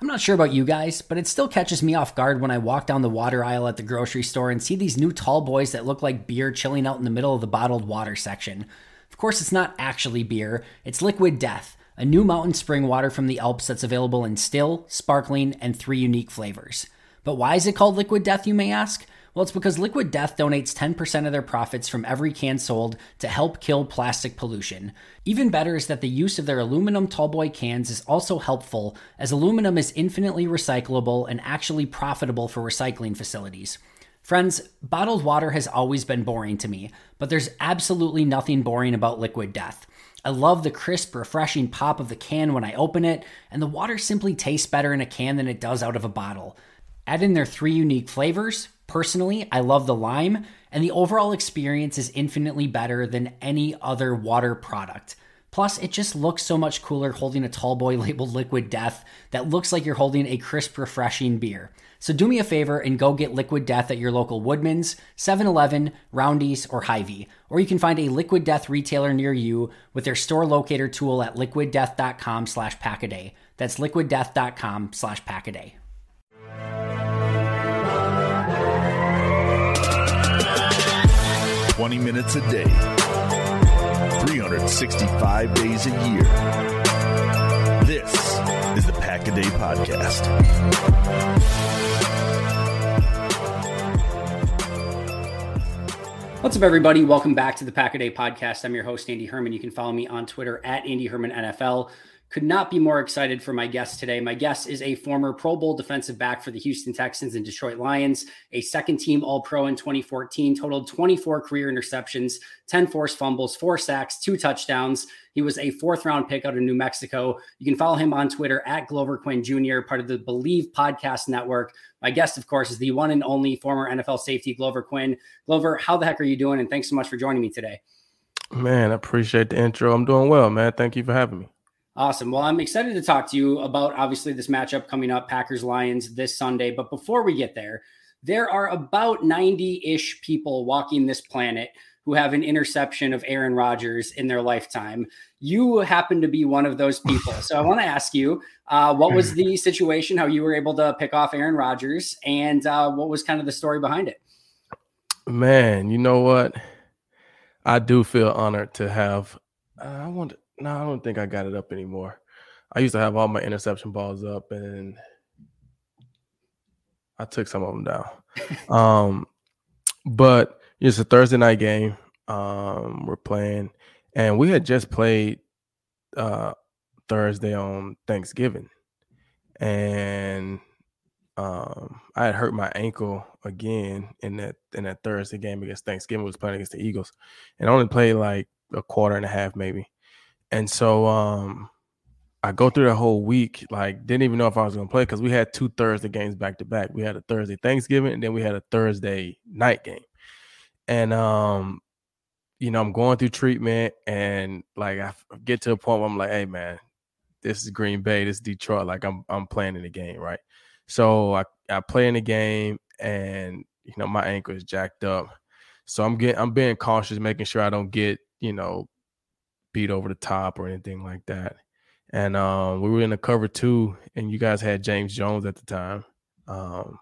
I'm not sure about you guys, but it still catches me off guard when I walk down the water aisle at the grocery store and see these new tall boys that look like beer chilling out in the middle of the bottled water section. Of course, it's not actually beer, it's Liquid Death, a new mountain spring water from the Alps that's available in still, sparkling, and three unique flavors. But why is it called Liquid Death, you may ask? Well, it's because Liquid Death donates 10% of their profits from every can sold to help kill plastic pollution. Even better is that the use of their aluminum tallboy cans is also helpful, as aluminum is infinitely recyclable and actually profitable for recycling facilities. Friends, bottled water has always been boring to me, but there's absolutely nothing boring about Liquid Death. I love the crisp, refreshing pop of the can when I open it, and the water simply tastes better in a can than it does out of a bottle. Add in their three unique flavors Personally, I love the lime, and the overall experience is infinitely better than any other water product. Plus, it just looks so much cooler holding a tall boy labeled Liquid Death that looks like you're holding a crisp, refreshing beer. So do me a favor and go get Liquid Death at your local Woodman's, 7-Eleven, Roundy's, or Hy-Vee. Or you can find a Liquid Death retailer near you with their store locator tool at liquiddeath.com slash packaday. That's liquiddeath.com slash packaday. 20 minutes a day, 365 days a year. This is the Pack a Day Podcast. What's up, everybody? Welcome back to the Pack a Day Podcast. I'm your host, Andy Herman. You can follow me on Twitter at Andy Herman NFL. Could not be more excited for my guest today. My guest is a former Pro Bowl defensive back for the Houston Texans and Detroit Lions, a second team All Pro in 2014, totaled 24 career interceptions, 10 forced fumbles, four sacks, two touchdowns. He was a fourth round pick out of New Mexico. You can follow him on Twitter at Glover Quin Jr., part of the Believe Podcast Network. My guest, of course, is the one and only former NFL safety Glover Quin. Glover, how the heck are you doing? And thanks so much for joining me today. Man, I appreciate the intro. I'm doing well, man. Thank you for having me. Awesome. Well, I'm excited to talk to you about obviously this matchup coming up, Packers Lions this Sunday. But before we get there, there are about 90 ish people walking this planet who have an interception of Aaron Rodgers in their lifetime. You happen to be one of those people. So I want to ask you uh, what was the situation, how you were able to pick off Aaron Rodgers, and uh, what was kind of the story behind it? Man, you know what? I do feel honored to have. Uh, I want no, I don't think I got it up anymore. I used to have all my interception balls up, and I took some of them down. um, but it's a Thursday night game. Um, we're playing, and we had just played uh, Thursday on Thanksgiving, and um, I had hurt my ankle again in that in that Thursday game against Thanksgiving. was playing against the Eagles, and I only played like a quarter and a half maybe, and so um, I go through the whole week like didn't even know if I was gonna play because we had two Thursday games back to back. We had a Thursday Thanksgiving, and then we had a Thursday night game, and um, you know I'm going through treatment, and like I get to a point where I'm like, hey man, this is Green Bay, this is Detroit, like I'm I'm playing in the game, right? So I, I play in the game and you know my ankle is jacked up. So I'm getting I'm being cautious, making sure I don't get, you know, beat over the top or anything like that. And um, we were in the cover two, and you guys had James Jones at the time. Um,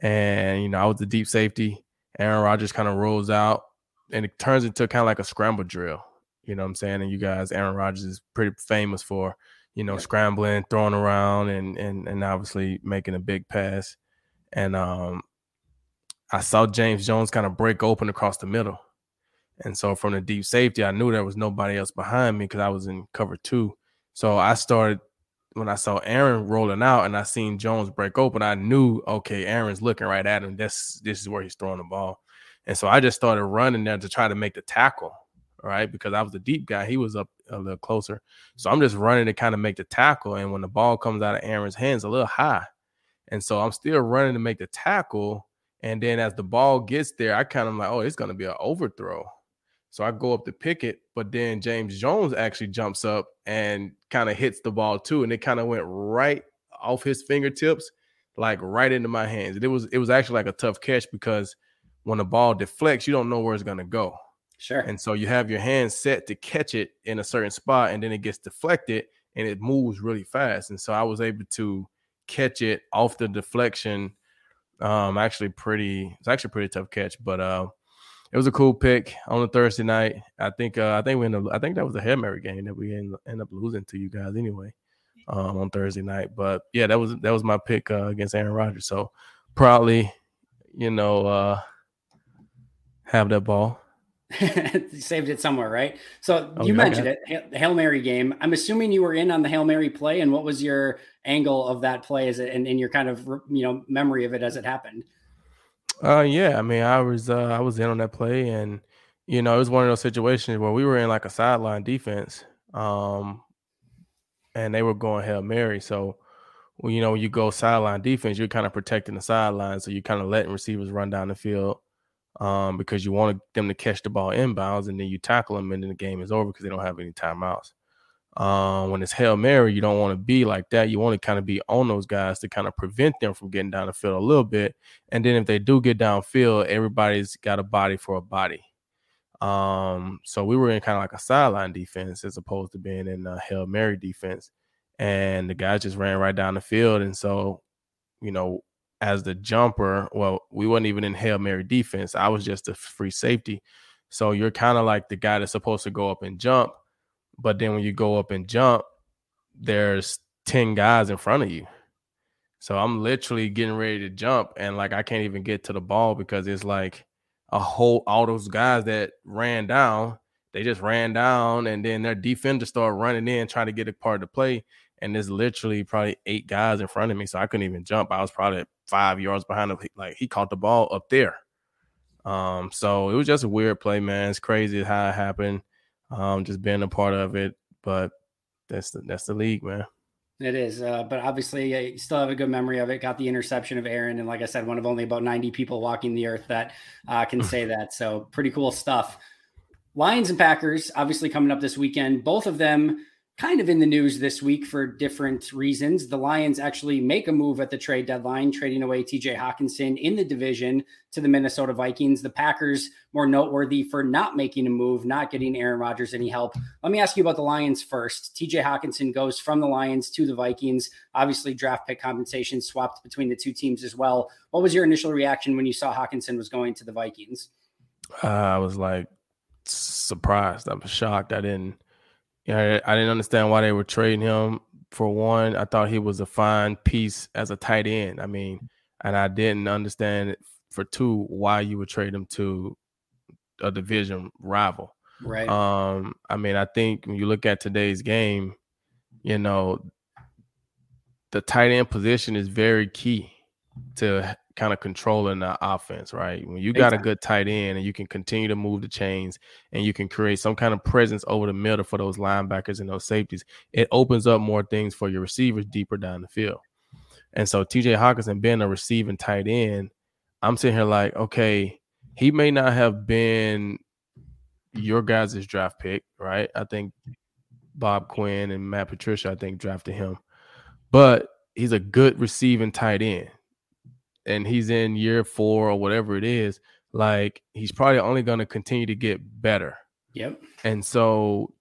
and you know, I was the deep safety. Aaron Rodgers kind of rolls out, and it turns into kind of like a scramble drill. You know what I'm saying? And you guys, Aaron Rodgers is pretty famous for you know, scrambling, throwing around, and and and obviously making a big pass. And um, I saw James Jones kind of break open across the middle, and so from the deep safety, I knew there was nobody else behind me because I was in cover two. So I started when I saw Aaron rolling out and I seen Jones break open. I knew okay, Aaron's looking right at him. This this is where he's throwing the ball, and so I just started running there to try to make the tackle right? Because I was the deep guy. He was up a little closer. So I'm just running to kind of make the tackle. And when the ball comes out of Aaron's hands, a little high. And so I'm still running to make the tackle. And then as the ball gets there, I kind of like, oh, it's going to be an overthrow. So I go up to pick it, but then James Jones actually jumps up and kind of hits the ball too. And it kind of went right off his fingertips, like right into my hands. And it was it was actually like a tough catch because when the ball deflects, you don't know where it's gonna go. Sure. And so you have your hand set to catch it in a certain spot, and then it gets deflected and it moves really fast. And so I was able to catch it off the deflection. Um, actually, pretty. It's actually pretty tough catch, but uh, it was a cool pick on a Thursday night. I think. Uh, I think we. Ended up, I think that was a hail mary game that we end, end up losing to you guys anyway um, on Thursday night. But yeah, that was that was my pick uh, against Aaron Rodgers. So probably you know, uh, have that ball. saved it somewhere, right? So oh, you mentioned it, Hail Mary game. I'm assuming you were in on the Hail Mary play, and what was your angle of that play as it, and, and your kind of you know memory of it as it happened? Uh, yeah, I mean, I was uh, I was in on that play, and you know, it was one of those situations where we were in like a sideline defense, um, and they were going Hail Mary. So, well, you know, when you go sideline defense, you're kind of protecting the sideline, so you're kind of letting receivers run down the field um, because you want them to catch the ball inbounds and then you tackle them and then the game is over because they don't have any timeouts. Um, when it's Hail Mary, you don't want to be like that. You want to kind of be on those guys to kind of prevent them from getting down the field a little bit. And then if they do get downfield, everybody's got a body for a body. Um, so we were in kind of like a sideline defense as opposed to being in a Hail Mary defense. And the guys just ran right down the field. And so, you know, as the jumper. Well, we wasn't even in Hail Mary defense. I was just a free safety. So you're kind of like the guy that's supposed to go up and jump. But then when you go up and jump, there's 10 guys in front of you. So I'm literally getting ready to jump and like I can't even get to the ball because it's like a whole all those guys that ran down, they just ran down and then their defenders start running in trying to get a part of the play. And there's literally probably eight guys in front of me. So I couldn't even jump. I was probably five yards behind him. Like he caught the ball up there. Um, so it was just a weird play, man. It's crazy how it happened. Um, just being a part of it, but that's the that's the league, man. It is, uh, but obviously, you still have a good memory of it. Got the interception of Aaron, and like I said, one of only about ninety people walking the earth that uh, can say that. So pretty cool stuff. Lions and Packers, obviously coming up this weekend. Both of them kind of in the news this week for different reasons. The Lions actually make a move at the trade deadline, trading away TJ Hockenson in the division to the Minnesota Vikings. The Packers more noteworthy for not making a move, not getting Aaron Rodgers any help. Let me ask you about the Lions first. TJ Hockenson goes from the Lions to the Vikings. Obviously, draft pick compensation swapped between the two teams as well. What was your initial reaction when you saw Hockenson was going to the Vikings? Uh, I was like surprised. I was shocked. I didn't yeah, I didn't understand why they were trading him. For one, I thought he was a fine piece as a tight end. I mean, and I didn't understand for two why you would trade him to a division rival. Right. Um, I mean, I think when you look at today's game, you know, the tight end position is very key to kind of controlling the offense, right? When you got exactly. a good tight end and you can continue to move the chains and you can create some kind of presence over the middle for those linebackers and those safeties, it opens up more things for your receivers deeper down the field. And so TJ Hockenson being a receiving tight end, I'm sitting here like, okay, he may not have been your guys' draft pick, right? I think Bob Quinn and Matt Patricia, I think, drafted him. But he's a good receiving tight end and he's in year four or whatever it is, like he's probably only going to continue to get better. Yep. And so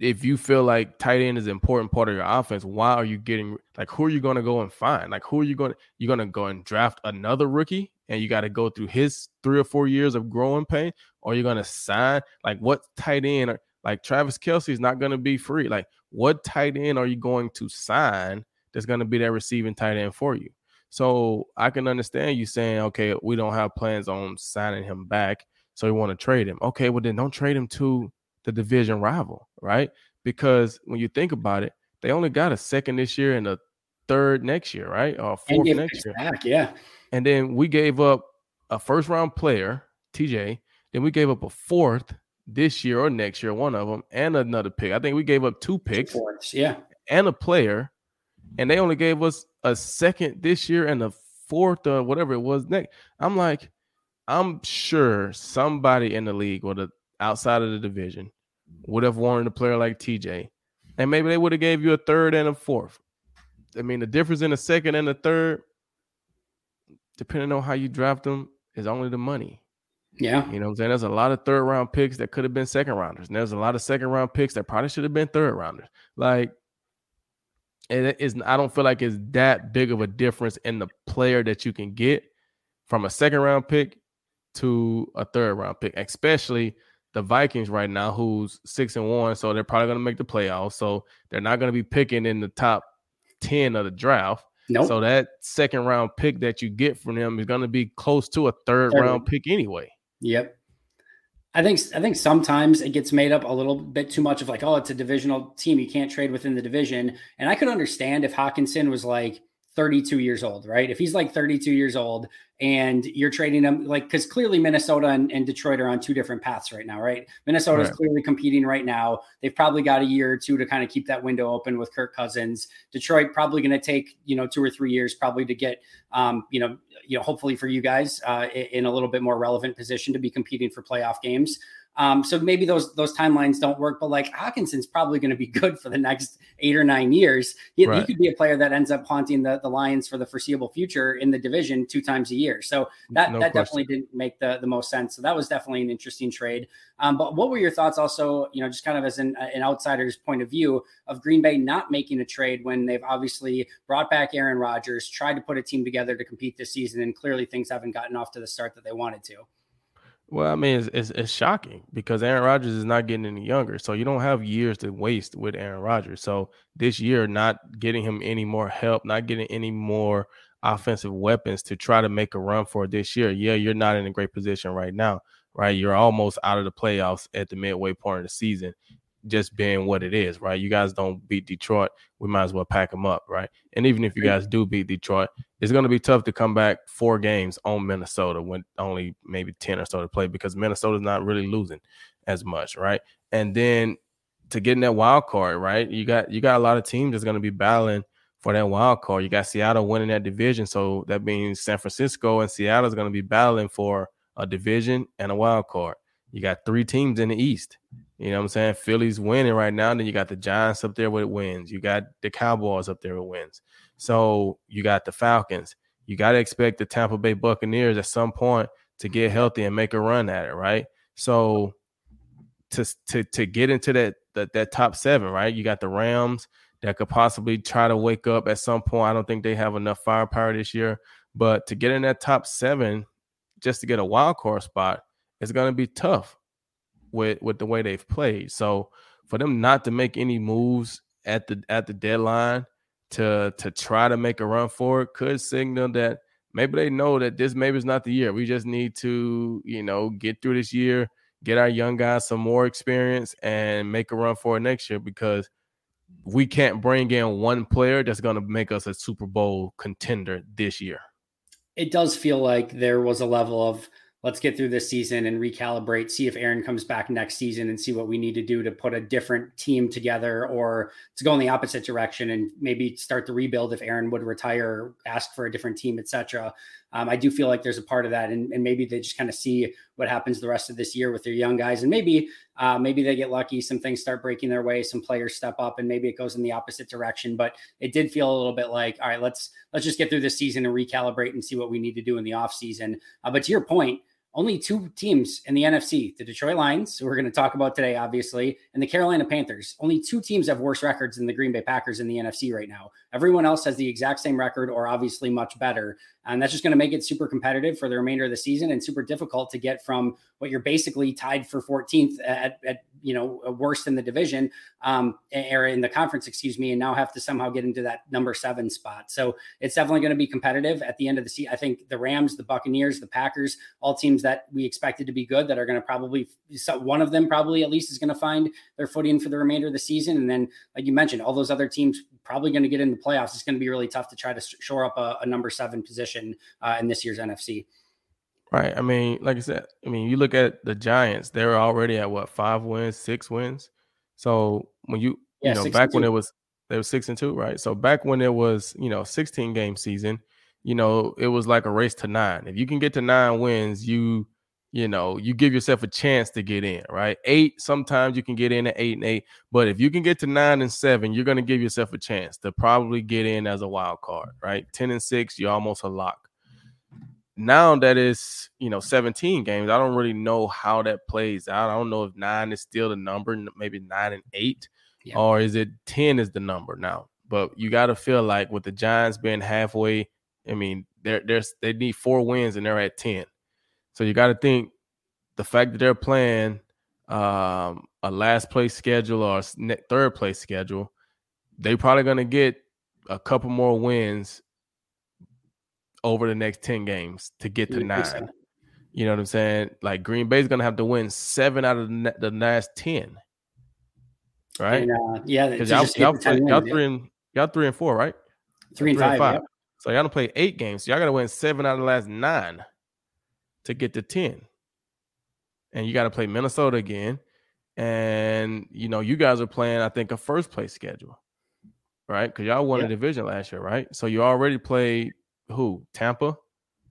if you feel like tight end is an important part of your offense, why are you getting like who are you going to go and find? Like who are you going to you're going to go and draft another rookie and you got to go through his 3 or 4 years of growing pain or you're going to sign like what tight end are, like Travis Kelce is not going to be free. Like what tight end are you going to sign that's going to be that receiving tight end for you? So I can understand you saying, okay, we don't have plans on signing him back. So we want to trade him. Okay, well, then don't trade him to the division rival, right? Because when you think about it, they only got a second this year and a third next year, right? Or fourth next year. Back, yeah. And then we gave up a first round player, TJ. Then we gave up a fourth this year or next year, one of them, and another pick. I think we gave up two picks. Two fourths, yeah. And a player and they only gave us a second this year and a fourth or whatever it was next. I'm like, I'm sure somebody in the league or the outside of the division would have wanted a player like TJ, and maybe they would have gave you a third and a fourth. I mean, the difference in a second and a third, depending on how you draft them, is only the money. Yeah. You know what I'm saying? There's a lot of third round picks that could have been second rounders. And there's a lot of second round picks that probably should have been third rounders. Like, it is I don't feel like it's that big of a difference in the player that you can get from a second round pick to a third round pick, especially the Vikings right now, who's six and one, so they're probably going to make the playoffs. So they're not going to be picking in the top ten of the draft. Nope. So that second round pick that you get from them is going to be close to a third, third. round pick anyway. Yep. I think I think sometimes it gets made up a little bit too much of like, oh, it's a divisional team. You can't trade within the division. And I could understand if Hockenson was like 32 years old, right? If he's like 32 years old and you're trading him, like, because clearly Minnesota and, and, Detroit are on two different paths right now, right? Minnesota is right. clearly competing right now. They've probably got a year or two to kind of keep that window open with Kirk Cousins. Detroit probably going to take, you know, two or three years probably to get, um, you know, you know, hopefully for you guys uh, in a little bit more relevant position to be competing for playoff games. Um, so maybe those those timelines don't work, but like Hockenson's probably going to be good for the next eight or nine years. He, right. he, could be a player that ends up haunting the, the Lions for the foreseeable future in the division two times a year. So that no that question. definitely didn't make the, the most sense. So that was definitely an interesting trade. Um, but what were your thoughts also, you know, just kind of as an, an outsider's point of view of Green Bay not making a trade when they've obviously brought back Aaron Rodgers, tried to put a team together to compete this season, and clearly things haven't gotten off to the start that they wanted to. Well, I mean, it's, it's, it's, shocking because Aaron Rodgers is not getting any younger. So you don't have years to waste with Aaron Rodgers. So this year, not getting him any more help, not getting any more offensive weapons to try to make a run for this year. Yeah, you're not in a great position right now, right? You're almost out of the playoffs at the midway point of the season just being what it is, right? You guys don't beat Detroit, we might as well pack them up, right? And even if you guys do beat Detroit, it's going to be tough to come back four games on Minnesota when only maybe 10 or so to play because Minnesota's not really losing as much, right? And then to get in that wild card, right? You got you got a lot of teams that's going to be battling for that wild card. You got Seattle winning that division, so that means San Francisco and Seattle is going to be battling for a division and a wild card. You got three teams in the East. You know what I'm saying? Philly's winning right now. Then you got the Giants up there with wins. You got the Cowboys up there with wins. So you got the Falcons. You got to expect the Tampa Bay Buccaneers at some point to get healthy and make a run at it, right? So to to to get into that that, that top seven, right? You got the Rams that could possibly try to wake up at some point. I don't think they have enough firepower this year, but to get in that top seven, just to get a wild card spot, it's going to be tough with with the way they've played. So for them not to make any moves at the at the deadline to to try to make a run for it could signal that maybe they know that this maybe is not the year. We just need to, you know, get through this year, get our young guys some more experience, and make a run for it next year because we can't bring in one player that's going to make us a Super Bowl contender this year. It does feel like there was a level of let's get through this season and recalibrate, see if Aaron comes back next season and see what we need to do to put a different team together or to go in the opposite direction and maybe start the rebuild if Aaron would retire, ask for a different team, etc. Um, I do feel like there's a part of that, and, and, maybe they just kind of see what happens the rest of this year with their young guys, and maybe uh, maybe they get lucky, some things start breaking their way, some players step up, and maybe it goes in the opposite direction. But it did feel a little bit like, all right, let's let's just get through this season and recalibrate and see what we need to do in the off season. Uh, but to your point only two teams in the NFC the Detroit Lions, who we're going to talk about today, obviously, and the Carolina Panthers. Only two teams have worse records than the Green Bay Packers in the NFC right now. Everyone else has the exact same record or obviously much better. And that's just going to make it super competitive for the remainder of the season and super difficult to get from what you're basically tied for 14th at, at you know, worst in the division um, or in the conference, excuse me, and now have to somehow get into that number seven spot. So it's definitely going to be competitive at the end of the season. I think the Rams, the Buccaneers, the Packers, all teams that we expected to be good that are going to probably, one of them probably at least is going to find their footing for the remainder of the season. And then, like you mentioned, all those other teams probably going to get in the playoffs. It's going to be really tough to try to shore up a, a number seven position uh, in this year's NFC. Right. I mean, like I said, I mean, you look at the Giants; they're already at what five wins, six wins. So when you yeah, you know back when it was they were six and two, right? So back when it was you know sixteen game season, you know it was like a race to nine. If you can get to nine wins, you you know you give yourself a chance to get in, right? Eight sometimes you can get in at eight and eight, but if you can get to nine and seven, you're going to give yourself a chance to probably get in as a wild card, right? Ten and six, you're almost a lock now that it's you know 17 games, I don't really know how that plays out. I don't know if nine is still the number, maybe nine and eight, yeah. or is it 10 is the number now? But you got to feel like with the Giants being halfway, I mean, they're, they're they need four wins and they're at 10. So you got to think the fact that they're playing um, a last place schedule or a third place schedule, they're probably going to get a couple more wins over the next 10 games to get to nine. You know what I'm saying? Like Green Bay's going to have to win seven out of the, last 10. Right? And, uh, yeah. Because y'all, y'all, play, y'all, three and, y'all three and four, right? Three and, three five. And five. Yep. So y'all to play eight games. So y'all got to win seven out of the last nine to get to 10. And you got to play Minnesota again. And, you know, you guys are playing, I think, a first place schedule, right? Because y'all won yep. a division last year, right? So you already played who? Tampa.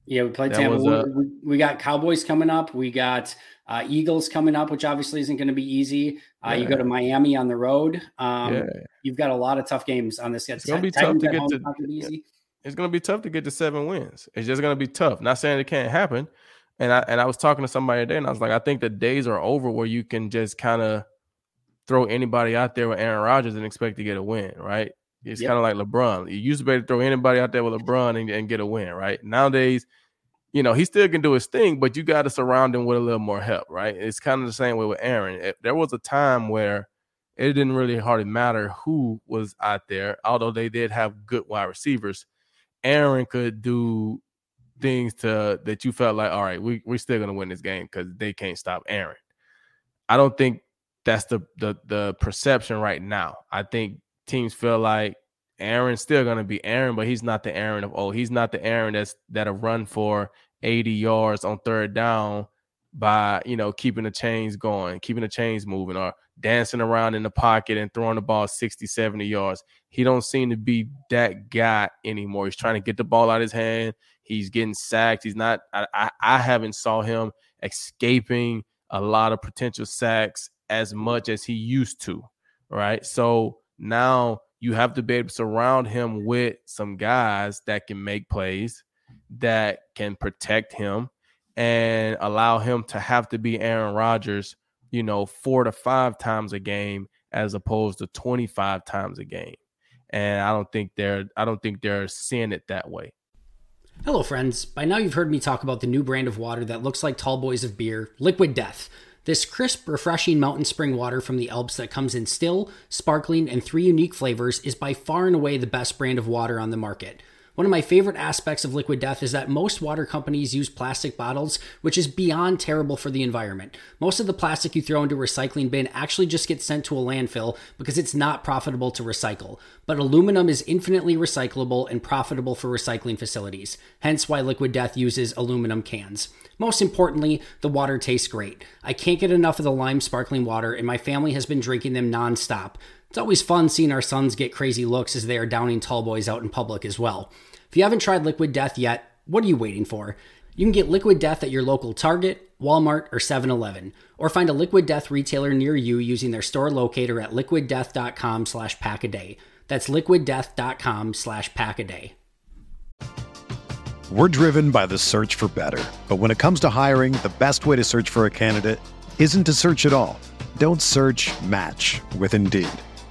Yeah, we played that Tampa. Was, uh, we, we, got Cowboys coming up. We got uh, Eagles coming up, which obviously isn't going to be easy. Uh, yeah. You go to Miami on the road. Um, yeah. You've got a lot of tough games on this. It's going to be tough to get to. Easy. It's going to be tough to get to seven wins. It's just going to be tough. Not saying it can't happen. And I and I was talking to somebody today, and I was like, I think the days are over where you can just kind of throw anybody out there with Aaron Rodgers and expect to get a win, right? It's yep. kind of like LeBron. You used to be able to throw anybody out there with LeBron and, and, get a win, right? Nowadays, you know, he still can do his thing, but you got to surround him with a little more help, right? It's kind of the same way with Aaron. It, there was a time where it didn't really hardly matter who was out there, although they did have good wide receivers. Aaron could do things to that you felt like, all right, we, we're still gonna win this game because they can't stop Aaron. I don't think that's the the the perception right now. I think teams feel like Aaron's still gonna be Aaron, but he's not the Aaron of oh, he's not the Aaron that's that'll run for 80 yards on third down by you know keeping the chains going, keeping the chains moving, or dancing around in the pocket and throwing the ball 60, 70 yards. He don't seem to be that guy anymore. He's trying to get the ball out of his hand. He's getting sacked. He's not. I, I, I haven't saw him escaping a lot of potential sacks as much as he used to. Right. So now you have to be able to surround him with some guys that can make plays, that can protect him, and allow him to have to be Aaron Rodgers, you know, four to five times a game as opposed to 25 times a game. And I don't think they're I don't think they're seeing it that way. Hello friends. By now you've heard me talk about the new brand of water that looks like tall boys of beer, Liquid Death. This crisp, refreshing mountain spring water from the Alps that comes in still, sparkling, and three unique flavors is by far and away the best brand of water on the market. One of my favorite aspects of Liquid Death is that most water companies use plastic bottles, which is beyond terrible for the environment. Most of the plastic you throw into a recycling bin actually just gets sent to a landfill because it's not profitable to recycle. But aluminum is infinitely recyclable and profitable for recycling facilities, hence why Liquid Death uses aluminum cans. Most importantly, the water tastes great. I can't get enough of the lime sparkling water, and my family has been drinking them nonstop. It's always fun seeing our sons get crazy looks as they are downing tall boys out in public as well. If you haven't tried Liquid Death yet, what are you waiting for? You can get Liquid Death at your local Target, Walmart, or 7 Eleven, or find a Liquid Death retailer near you using their store locator at liquiddeath.com slash pack a day. That's liquiddeath.com slash pack a day. We're driven by the search for better. But when it comes to hiring, the best way to search for a candidate isn't to search at all. Don't search match with Indeed.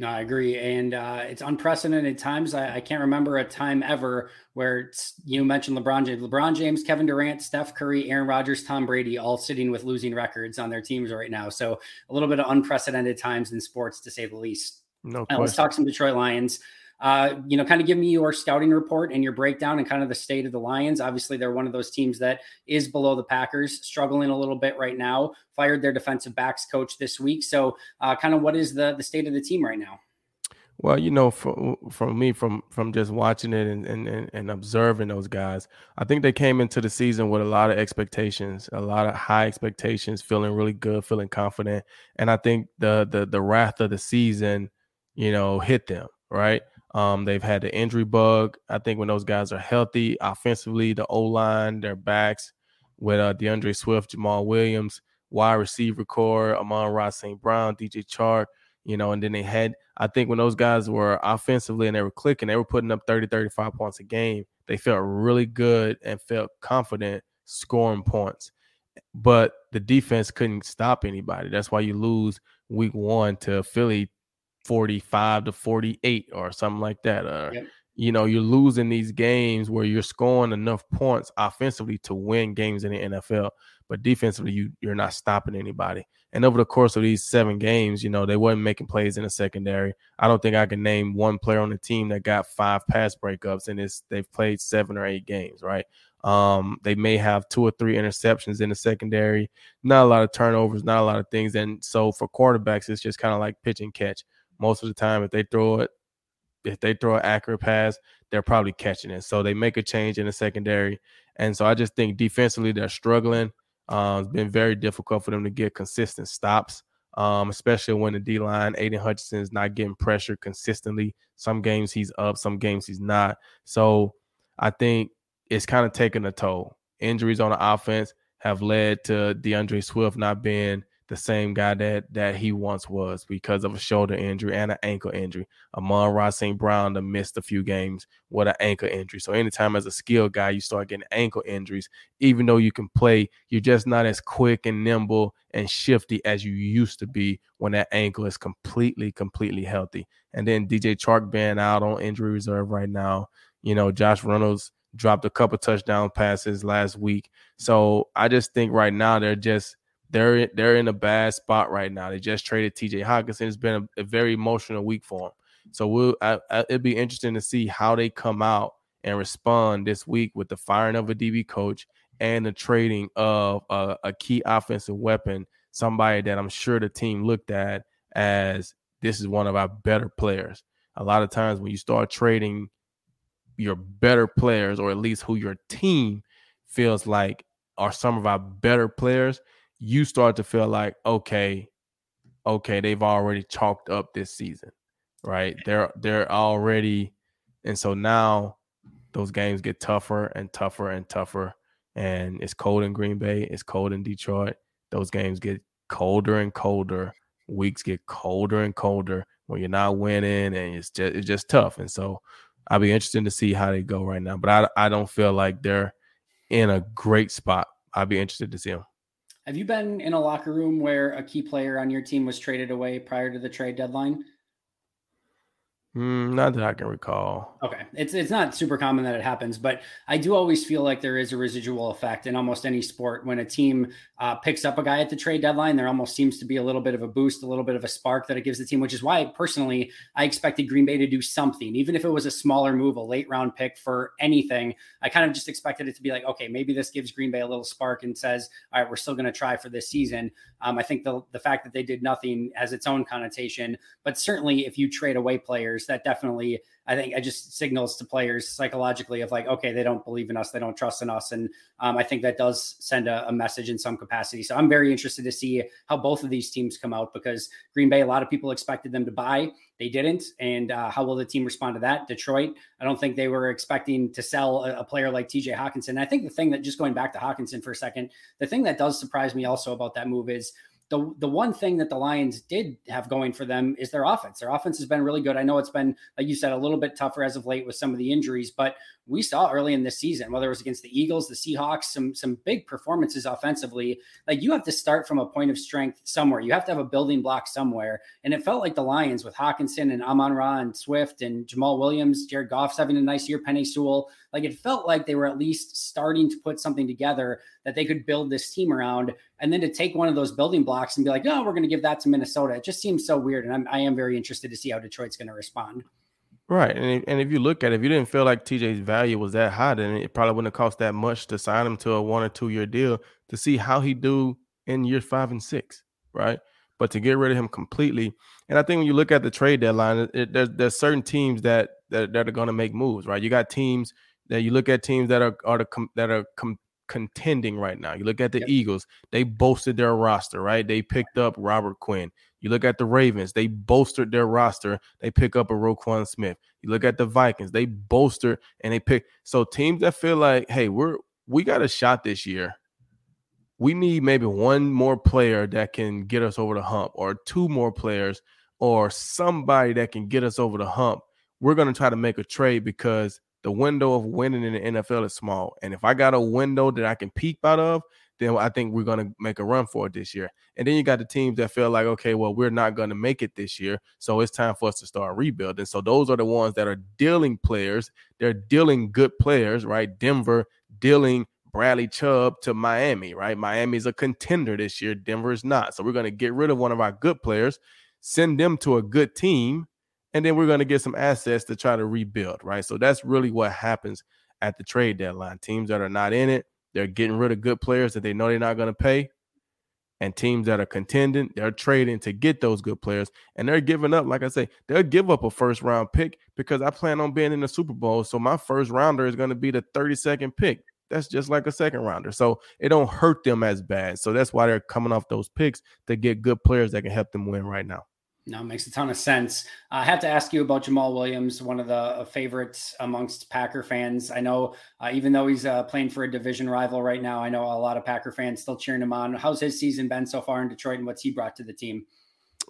No, I agree, and uh, it's unprecedented times. I, I, can't remember a time ever where you mentioned LeBron James, LeBron James, Kevin Durant, Steph Curry, Aaron Rodgers, Tom Brady, all sitting with losing records on their teams right now. So a little bit of unprecedented times in sports, to say the least. No, uh, let's talk some Detroit Lions. Uh, you know, kind of give me your scouting report and your breakdown and kind of the state of the Lions. Obviously, they're one of those teams that is below the Packers, struggling a little bit right now. Fired their defensive backs coach this week. So, uh, kind of what is the the state of the team right now? Well, you know, from from me, from from just watching it and, and and observing those guys, I think they came into the season with a lot of expectations, a lot of high expectations, feeling really good, feeling confident, and I think the the the wrath of the season, you know, hit them right. Um, they've had the injury bug. I think when those guys are healthy, offensively, the O line, their backs with uh, D'Andre Swift, Jamaal Williams, wide receiver core, Amon-Ra St. Brown, DJ Chark, you know, and then they had, I think when those guys were offensively and they were clicking, they were putting up 30, 35 points a game. They felt really good and felt confident scoring points. But the defense couldn't stop anybody. That's why you lose week one to Philly 45 to 48 or something like that. Or, yep. you know, you're losing these games where you're scoring enough points offensively to win games in the NFL, but defensively, you, you're not stopping anybody. And over the course of these seven games, you know, they wasn't making plays in the secondary. I don't think I can name one player on the team that got five pass breakups, and it's they've played seven or eight games, right? Um, they may have two or three interceptions in the secondary, not a lot of turnovers, not a lot of things. And so for quarterbacks, it's just kind of like pitch and catch most of the time if they throw it if they throw an accurate pass, they're probably catching it. So they make a change in the secondary. And so I just think defensively they're struggling. Uh, it's been very difficult for them to get consistent stops, um, especially when the D line, Aidan Hutchinson, is not getting pressure consistently. Some games he's up, some games he's not. So I think it's kind of taking a toll. Injuries on the offense have led to DeAndre Swift not being the same guy that that he once was because of a shoulder injury and an ankle injury. Amon-Ra St. Brown to missed a few games with an ankle injury. So anytime as a skilled guy, you start getting ankle injuries, even though you can play, you're just not as quick and nimble and shifty as you used to be when that ankle is completely, completely healthy. And then DJ Chark being out on injury reserve right now. You know, Josh Reynolds dropped a couple touchdown passes last week. So I just think right now they're just they're they're in a bad spot right now. They just traded T.J. Hockenson. It's been a, a very emotional week for them. So we'll I, I, it'd be interesting to see how they come out and respond this week with the firing of a DB coach and the trading of a, a key offensive weapon, somebody that I'm sure the team looked at as this is one of our better players. A lot of times when you start trading your better players, or at least who your team feels like are some of our better players, you start to feel like, okay, okay, they've already chalked up this season, right? They're they're already, and so now those games get tougher and tougher and tougher. And it's cold in Green Bay, it's cold in Detroit. Those games get colder and colder. Weeks get colder and colder when you're not winning, and it's just it's just tough. And so I'll be interested to see how they go right now. But I I don't feel like they're in a great spot. I'll be interested to see them. Have you been in a locker room where a key player on your team was traded away prior to the trade deadline? Mm, not that I can recall. Okay, it's it's not super common that it happens, but I do always feel like there is a residual effect in almost any sport when a team uh, picks up a guy at the trade deadline. There almost seems to be a little bit of a boost, a little bit of a spark that it gives the team, which is why personally I expected Green Bay to do something, even if it was a smaller move, a late round pick for anything. I kind of just expected it to be like, okay, maybe this gives Green Bay a little spark and says, all right, we're still going to try for this season. Um, I think the the fact that they did nothing has its own connotation, but certainly if you trade away players, that definitely I think it just signals to players psychologically of like, okay, they don't believe in us, they don't trust in us, and um, I think that does send a, a, message in some capacity. So I'm very interested to see how both of these teams come out because Green Bay, a lot of people expected them to buy, they didn't, and uh, how will the team respond to that? Detroit, I don't think they were expecting to sell a, a player like T.J. Hockenson. I think the thing that just going back to Hockenson for a second, the thing that does surprise me also about that move is the the one thing that the Lions did have going for them is their offense. Their offense has been really good. I know it's been, like you said, a little bit tougher as of late with some of the injuries, but we saw early in this season, whether it was against the Eagles, the Seahawks, some some big performances offensively. Like you have to start from a point of strength somewhere. You have to have a building block somewhere. And it felt like the Lions with Hockenson and Amon Ra and Swift and Jamaal Williams, Jared Goff's having a nice year, Penei Sewell. Like it felt like they were at least starting to put something together that they could build this team around. And then to take one of those building blocks and be like, no, we're going to give that to Minnesota. It just seems so weird. And I'm, I am very interested to see how Detroit's going to respond. Right. And if, and if you look at it, if you didn't feel like TJ's value was that high, then it probably wouldn't have cost that much to sign him to a one or two year deal to see how he do in year five and six. Right. But to get rid of him completely, and I think when you look at the trade deadline, it, there's there's certain teams that that, that are going to make moves. Right. You got teams that you look at teams that are are the, that are com- contending right now. You look at the yep. Eagles; they bolstered their roster. Right. They picked up Robert Quinn. You look at the Ravens, they bolstered their roster. They pick up a Roquan Smith. You look at the Vikings, they bolster and they pick. So teams that feel like, hey, we're we got a shot this year. We need maybe one more player that can get us over the hump, or two more players, or somebody that can get us over the hump. We're going to try to make a trade because the window of winning in the NFL is small. And if I got a window that I can peep out of, then I think we're going to make a run for it this year. And then you got the teams that feel like, okay, well, we're not going to make it this year. So it's time for us to start rebuilding. So those are the ones that are dealing players. They're dealing good players, right? Denver dealing Bradley Chubb to Miami, right? Miami's a contender this year. Denver is not. So we're going to get rid of one of our good players, send them to a good team, and then we're going to get some assets to try to rebuild, right? So that's really what happens at the trade deadline. Teams that are not in it, they're getting rid of good players that they know they're not going to pay. And teams that are contending, they're trading to get those good players. And they're giving up, like I say, they'll give up a first round pick because I plan on being in the Super Bowl. So my first rounder is going to be the 32nd pick. That's just like a second rounder. So it don't hurt them as bad. So that's why they're coming off those picks to get good players that can help them win right now. No, makes a ton of sense. I have to ask you about Jamaal Williams, one of the uh, favorites amongst Packer fans. I know, uh, even though he's uh, playing for a division rival right now, I know a lot of Packer fans still cheering him on. How's his season been so far in Detroit, and what's he brought to the team?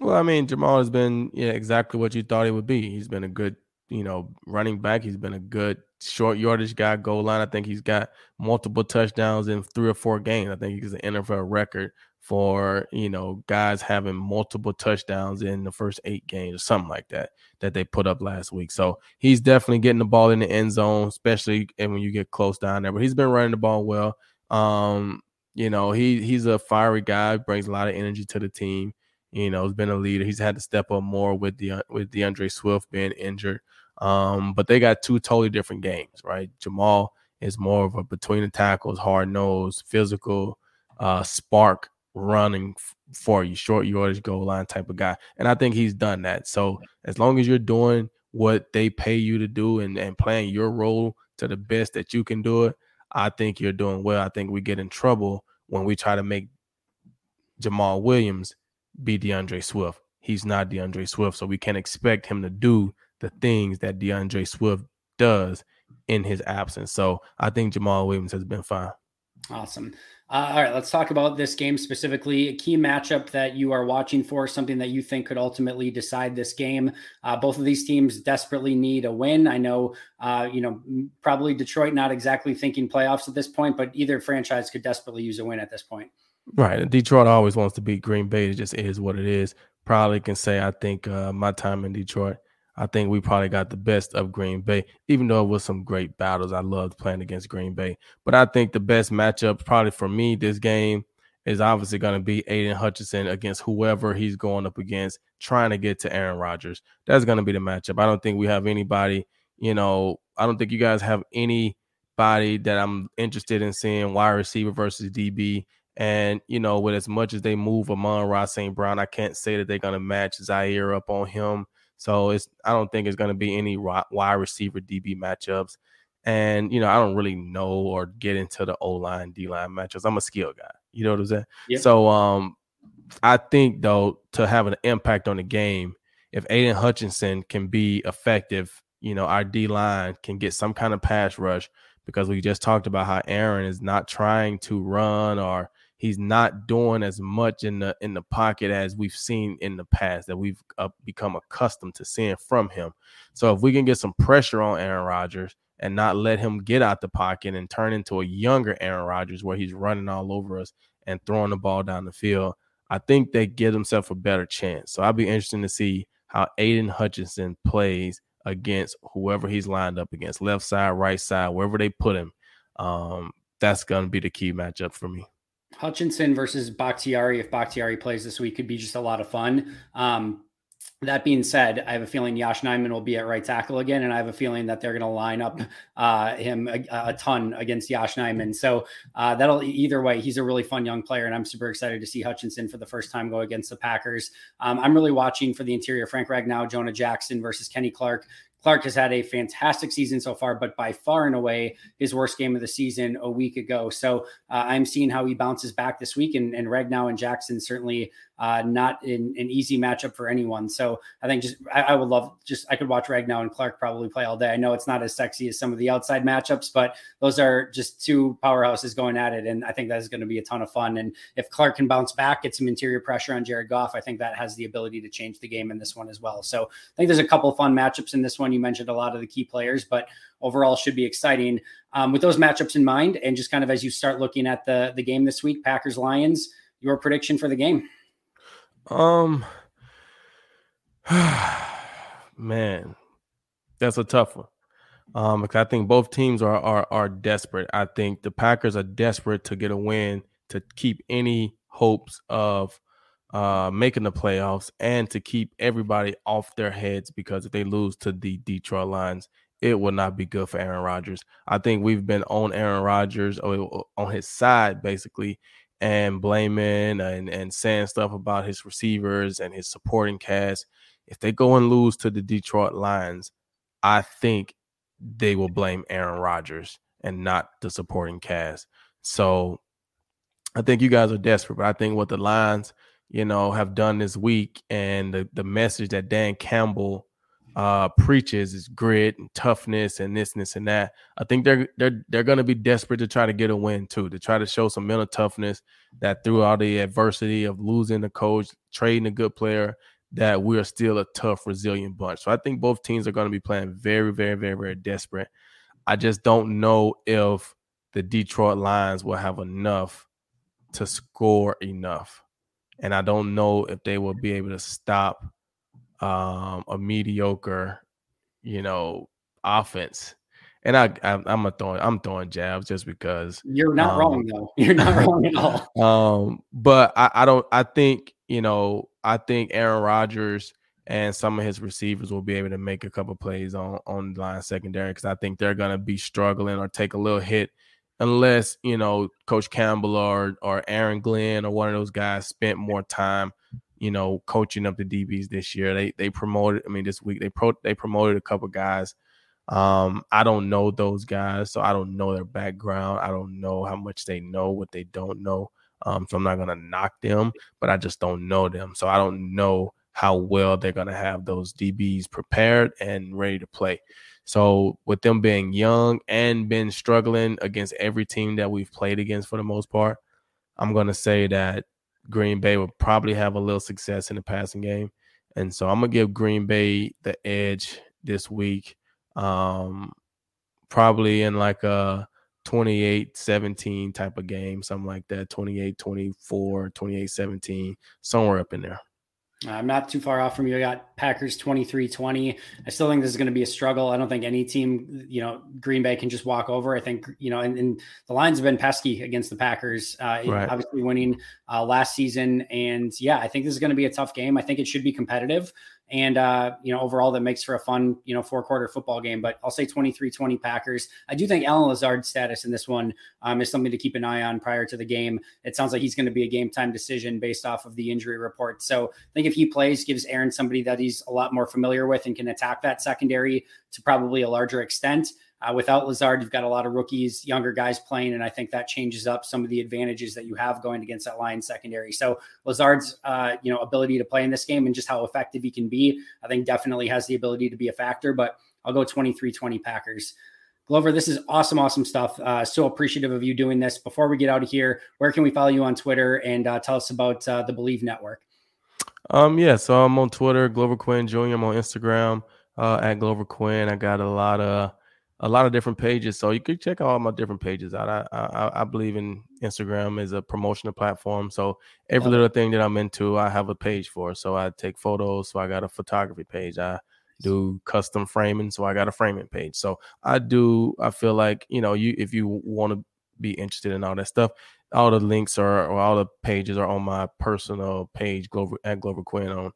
Well, I mean, Jamaal has been yeah, exactly what you thought he would be. He's been a good, you know, running back. He's been a good short yardage guy, goal line. I think he's got multiple touchdowns in three or four games. I think he's an NFL record for you know guys having multiple touchdowns in the first eight games or something like that that they put up last week. So he's definitely getting the ball in the end zone, especially and when you get close down there. But he's been running the ball well. Um, you know, he he's a fiery guy, brings a lot of energy to the team. You know, he's been a leader. He's had to step up more with the with D'Andre Swift being injured. Um, but they got two totally different games, right? Jamaal is more of a between the tackles, hard nose, physical, uh, spark running for you, short yardage goal line type of guy. And I think he's done that. So as long as you're doing what they pay you to do and, and playing your role to the best that you can do it, I think you're doing well. I think we get in trouble when we try to make Jamaal Williams be D'Andre Swift. He's not D'Andre Swift, so we can't expect him to do the things that D'Andre Swift does in his absence. So I think Jamaal Williams has been fine. Awesome. Uh, all right, let's talk about this game specifically. A key matchup that you are watching for, something that you think could ultimately decide this game. Uh, both of these teams desperately need a win. I know, uh, you know, probably Detroit not exactly thinking playoffs at this point, but either franchise could desperately use a win at this point. Right. Detroit always wants to beat Green Bay. It just is what it is. Probably can say I think uh, my time in Detroit I think we probably got the best of Green Bay, even though it was some great battles. I loved playing against Green Bay. But I think the best matchup probably for me this game is obviously going to be Aidan Hutchinson against whoever he's going up against, trying to get to Aaron Rodgers. That's going to be the matchup. I don't think we have anybody, you know, I don't think you guys have anybody that I'm interested in seeing wide receiver versus DB. And, you know, with as much as they move Amon-Ra St. Brown, I can't say that they're going to match Zaire up on him. So it's I don't think it's going to be any wide receiver DB matchups. And you know, I don't really know or get into the O line, D line matchups. I'm a skill guy. You know what I'm saying? Yep. So um I think though to have an impact on the game, if Aidan Hutchinson can be effective, you know, our D line can get some kind of pass rush because we just talked about how Aaron is not trying to run or he's not doing as much in the in the pocket as we've seen in the past that we've uh, become accustomed to seeing from him. So if we can get some pressure on Aaron Rodgers and not let him get out the pocket and turn into a younger Aaron Rodgers where he's running all over us and throwing the ball down the field, I think they give themselves a better chance. So I'll be interested to see how Aidan Hutchinson plays against whoever he's lined up against, left side, right side, wherever they put him. Um, that's going to be the key matchup for me. Hutchinson versus Bakhtiari, if Bakhtiari plays this week, could be just a lot of fun. Um, that being said, I have a feeling Yosh Nijman will be at right tackle again, and I have a feeling that they're going to line up uh, him a, a, ton against Yosh Nijman. So uh, that'll either way, he's a really fun young player, and I'm super excited to see Hutchinson for the first time go against the Packers. Um, I'm really watching for the interior: Frank Ragnow, Jonah Jackson versus Kenny Clark. Clark has had a fantastic season so far, but by far and away his worst game of the season a week ago. So uh, I'm seeing how he bounces back this week, and, and Ragnow and Jackson certainly uh, not in, an easy matchup for anyone. So I think just I, I, would love just I could watch Ragnow and Clark probably play all day. I know it's not as sexy as some of the outside matchups, but those are just two powerhouses going at it, and I think that is going to be a ton of fun. And if Clark can bounce back, get some interior pressure on Jared Goff, I think that has the ability to change the game in this one as well. So I think there's a couple fun matchups in this one. You mentioned a lot of the key players, but overall should be exciting. Um, with those matchups in mind, and just kind of as you start looking at the the game this week, Packers Lions, your prediction for the game. Um, man, that's a tough one. Um, because I think both teams are are are desperate. I think the Packers are desperate to get a win to keep any hopes of uh making the playoffs and to keep everybody off their heads because if they lose to the Detroit Lions, it will not be good for Aaron Rodgers. I think we've been on Aaron Rodgers or on his side basically and blaming and, and saying stuff about his receivers and his supporting cast. If they go and lose to the Detroit Lions, I think they will blame Aaron Rodgers and not the supporting cast. So I think you guys are desperate, but I think what the Lions you know, have done this week and the, the message that Dan Campbell uh, preaches is grit and toughness and this and this and that. I think they're they're they're going to be desperate to try to get a win too, to try to show some mental toughness that through all the adversity of losing the coach, trading a good player, that we are still a tough, resilient bunch. So I think both teams are going to be playing very, very, very, very desperate. I just don't know if the Detroit Lions will have enough to score enough. And I don't know if they will be able to stop um, a mediocre, you know, offense. And I, I am a throwing I'm throwing jabs just because you're not um, wrong though. You're not wrong at all. Um, but I, I don't I think, you know, I think Aaron Rodgers and some of his receivers will be able to make a couple plays on on line secondary because I think they're gonna be struggling or take a little hit unless you know Coach Campbell or or Aaron Glenn or one of those guys spent more time, you know, coaching up the DBs this year. They they promoted. I mean, this week they pro they promoted a couple guys. Um, I don't know those guys, so I don't know their background. I don't know how much they know, what they don't know. Um, so I'm not gonna knock them, but I just don't know them. So I don't know how well they're gonna have those DBs prepared and ready to play. So with them being young and been struggling against every team that we've played against for the most part, I'm to say that Green Bay will probably have a little success in the passing game. And so I'm to give Green Bay the edge this week. Um, probably in like a 28 17 type of game, something like that 28 24, 28 17, somewhere up in there. I'm not too far off from you. I got Packers 23 20. I still think this is going to be a struggle. I don't think any team, you know, Green Bay can just walk over. I think, you know, and, and the Lions have been pesky against the Packers, uh, right. obviously winning uh, last season. And yeah, I think this is going to be a tough game. I think it should be competitive. And, uh, you know, overall, that makes for a fun, you know, four quarter football game. But I'll say 23 20 Packers. I do think Allen Lazard's status in this one um, is something to keep an eye on prior to the game. It sounds like he's going to be a game time decision based off of the injury report. So I think if he plays, gives Aaron somebody that he's a lot more familiar with and can attack that secondary to probably a larger extent. Uh, without Lazard, you've got a lot of rookies, younger guys playing, and I think that changes up some of the advantages that you have going against that Lions secondary. So Lazard's, uh, you know, ability to play in this game and just how effective he can be, I think definitely has the ability to be a factor. But I'll go 23-20 Packers. Glover, this is awesome, awesome stuff. Uh, so appreciative of you doing this. Before we get out of here, where can we follow you on Twitter and uh, tell us about uh, the Bleav Network? Um, yeah, so I'm on Twitter, Glover Quin Jr. I'm on Instagram uh, at Glover Quin. I got a lot of a lot of different pages. So you could check all my different pages out. I, I, I believe in Instagram is a promotional platform. So every little thing that I'm into, I have a page for. So I take photos. So I got a photography page. I do custom framing. So I got a framing page. So I do. I feel like you know, you if you want to be interested in all that stuff, all the links are or all the pages are on my personal page, Glover at Glover Quin on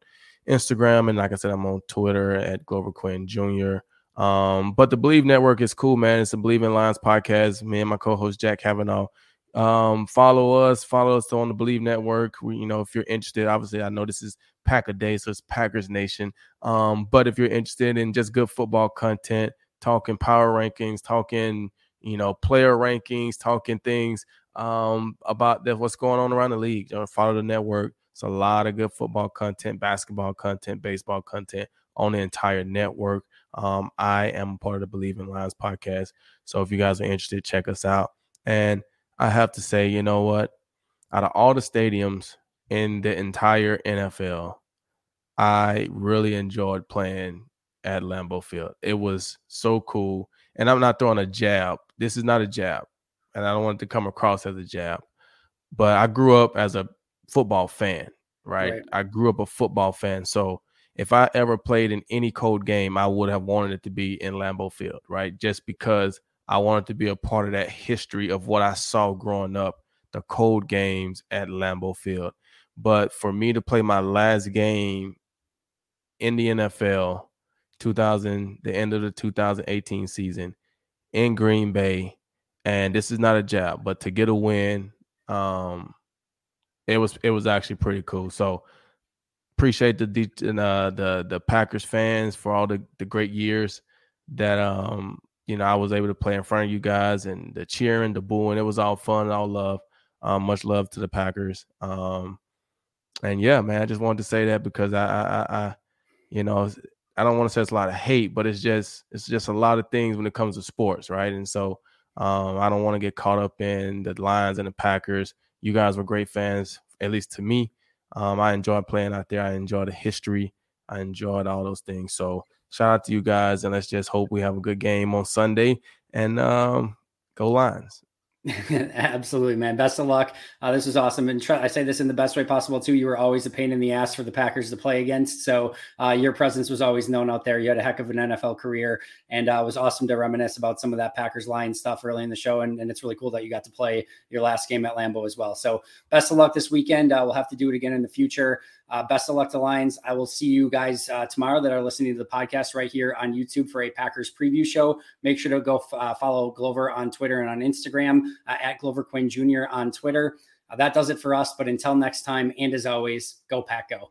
Instagram, and like I said, I'm on Twitter at Glover Quin Jr. Um, but the Bleav Network is cool, man. It's the Bleav in Lions podcast. Me and my co-host Jack Kavanaugh. Um, follow us, follow us on the Bleav Network. We, you know, if you're interested, obviously, I know this is Pack a Day, so it's Packers Nation. Um, but if you're interested in just good football content, talking power rankings, talking, you know, player rankings, talking things um about what's going on around the league, you know, follow the network. It's a lot of good football content, basketball content, baseball content on the entire network. Um, I am part of the Bleav in Lions podcast. So if you guys are interested, check us out. And I have to say, you know what? Out of all the stadiums in the entire NFL, I really enjoyed playing at Lambeau Field. It was so cool. And I'm not throwing a jab. This is not a jab. And I don't want it to come across as a jab. But I grew up as a football fan, right? right. I grew up a football fan. So if I ever played in any cold game, I would have wanted it to be in Lambeau Field, right? Just because I wanted to be a part of that history of what I saw growing up, the cold games at Lambeau Field. But for me to play my last game in the NFL, 2000, the end of the 2018 season in Green Bay, and this is not a jab, but to get a win, um, it was it was actually pretty cool. So appreciate the uh, the the Packers fans for all the the great years that um you know I was able to play in front of you guys and the cheering, the booing. It was all fun, all love. Um, much love to the Packers. Um, and yeah, man, I just wanted to say that because I, I, I you know, I don't want to say it's a lot of hate, but it's just it's just a lot of things when it comes to sports, right? And so um, I don't want to get caught up in the Lions and the Packers. You guys were great fans, at least to me. Um, I enjoyed playing out there. I enjoyed the history. I enjoyed all those things. So shout out to you guys, and let's just hope we have a good game on Sunday and um, go Lions. Absolutely, man. Best of luck. Uh, this was awesome. And try, I say this in the best way possible, too. You were always a pain in the ass for the Packers to play against. So uh, your presence was always known out there. You had a heck of an NFL career. And uh, it was awesome to reminisce about some of that Packers line stuff early in the show. And, and, it's really cool that you got to play your last game at Lambeau as well. So best of luck this weekend. Uh, we'll have to do it again in the future. Uh, best of luck to Lions. I will see you guys uh, tomorrow that are listening to the podcast right here on YouTube for a Packers preview show. Make sure to go f- uh, follow Glover on Twitter and on Instagram uh, at Glover Quin Jr. on Twitter. Uh, that does it for us. But until next time, and as always, go Pack Go.